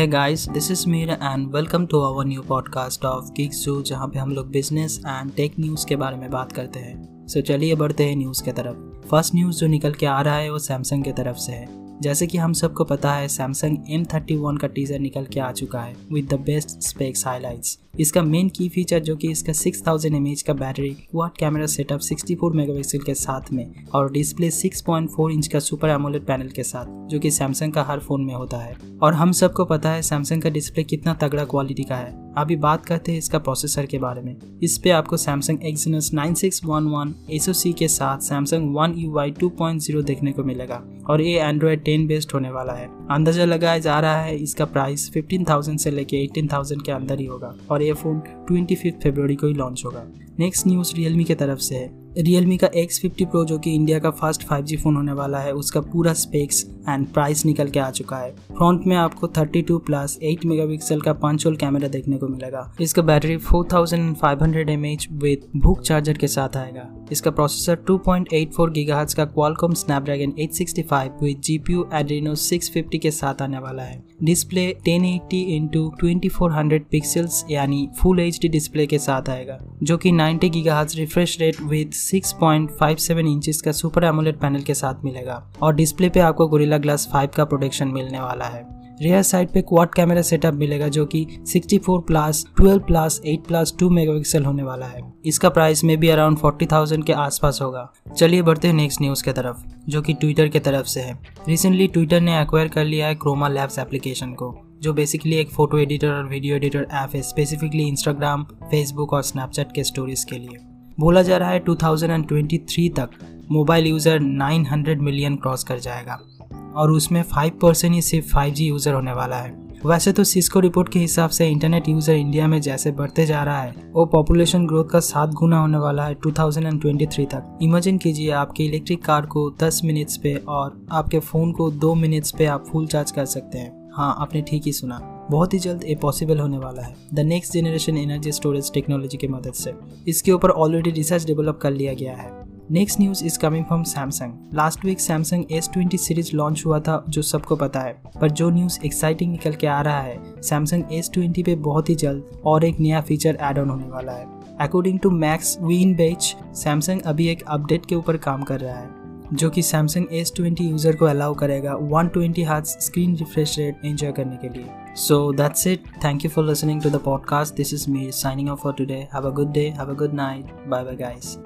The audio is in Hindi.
है guys this is Mir and welcome to our new podcast of Kick Zoo जहाँ पे हम लोग बिज़नेस एंड टेक न्यूज़ के बारे में बात करते हैं। सो so, चलिए बढ़ते हैं न्यूज़ के तरफ़। फ़र्स्ट न्यूज़ जो निकल के आ रहा है वो सैमसंग की तरफ़ से है। जैसे कि हम सबको पता है सैमसंग एम थर्टी वन का टीजर निकल के आ चुका है with the best specs highlights इसका मेन की फीचर जो कि इसका 6000 थाउज़ेंड का battery quad camera setup 64 megapixel के साथ में और डिस्प्ले 6.4 इंच का सुपर एमोलेड पैनल के साथ जो कि सैमसंग का हर फ़ोन में होता है। और हम सबको पता है सैमसंग का डिस्प्ले कितना तगड़ा क्वालिटी का है। अभी बात करते हैं इसका प्रोसेसर के बारे में। इस पे आपको सैमसंग एक्सनस 9611 SoC के साथ Samsung One U I two देखने को मिलेगा और ये एंड्रॉयड 10 बेस्ड होने वाला है। अंदाज़ा लगाया जा रहा है इसका प्राइस 15,000 से लेके 18,000 के अंदर ही होगा और ये फ़ोन ट्वेंटी फरवरी को ही लॉन्च होगा। नेक्स्ट न्यूज़ रियलमी की तरफ़ से है। रियलमी का X50 प्रो जो कि इंडिया का फ़र्स्ट 5G फ़ोन होने वाला है, उसका पूरा स्पेक्स एंड प्राइस निकल के आ चुका है। फ्रंट में आपको 32 प्लस 8 मेगापिक्सल का पंच होल कैमरा देखने को मिलेगा। इसका battery 4500 mAh with VOOC charger के साथ आएगा। इसका प्रोसेसर 2.84 गीगाहर्ट्ज का Qualcomm Snapdragon 865 with GPU Adreno 650 के साथ आने वाला है। Display 1080 eighty into twenty pixels यानी फुल एचडी डिस्प्ले के साथ आएगा, जो कि 90 gigahertz refresh rate with 6.57 inches का सुपर एमोलेड पैनल के साथ मिलेगा और डिस्प्ले पे आपको गोरिल्ला ग्लास 5 का प्रोटेक्शन मिलने वाला है। रियर साइड पे क्वाड कैमरा सेटअप मिलेगा जो कि 64 प्लस 12 प्लस 8 प्लस 2 मेगापिक्सल होने वाला है। इसका प्राइस में भी अराउंड 40,000 के आसपास होगा। चलिए बढ़ते हैं नेक्स्ट न्यूज़ की तरफ़ जो कि ट्विटर के तरफ़ से है। रिसेंटली ट्विटर ने एक्वायर कर लिया है क्रोमा लैब्स एप्लीकेशन को जो बेसिकली एक फ़ोटो एडिटर और वीडियो एडिटर ऐप है स्पेसिफिकली इंस्टाग्राम फेसबुक और स्नैपचैट के स्टोरीज के लिए। बोला जा रहा है 2023 तक मोबाइल यूज़र 900 मिलियन क्रॉस कर जाएगा। और उसमें 5 परसेंट ही सिर्फ़ 5G यूज़र होने वाला है। वैसे तो सिस्को रिपोर्ट के हिसाब से इंटरनेट यूज़र इंडिया में जैसे बढ़ते जा रहा है, वो पॉपुलेशन ग्रोथ का सात गुना होने वाला है 2023 तक। इमेजिन कीजिए आपके इलेक्ट्रिक कार को 10 मिनट्स पे और आपके फ़ोन को 2 मिनट्स पे आप फुल चार्ज कर सकते हैं। हाँ आपने ठीक ही सुना। बहुत ही जल्द ये पॉसिबल होने वाला है। The next generation energy storage technology की मदद से। इसके ऊपर ऑलरेडी रिसर्च डेवलप कर लिया गया है। Next news is coming from Samsung last week Samsung S twenty series launch हुआ था, जो सबको पता है। पर जो न्यूज़ एक्साइटिंग निकल के आ रहा है सैमसंग एस ट्वेंटी पे बहुत ही जल्द और एक नया फीचर एड ऑन होने वाला है। According to Max Weinbach Samsung अभी एक अपडेट के ऊपर काम कर रहा है। जो कि सैमसंग एस ट्वेंटी यूज़र को अलाउ करेगा one twenty screen refresh rate enjoy करने के लिए। So that's it thank you for listening to the podcast this is me signing off for today have a good day have a good night bye bye guys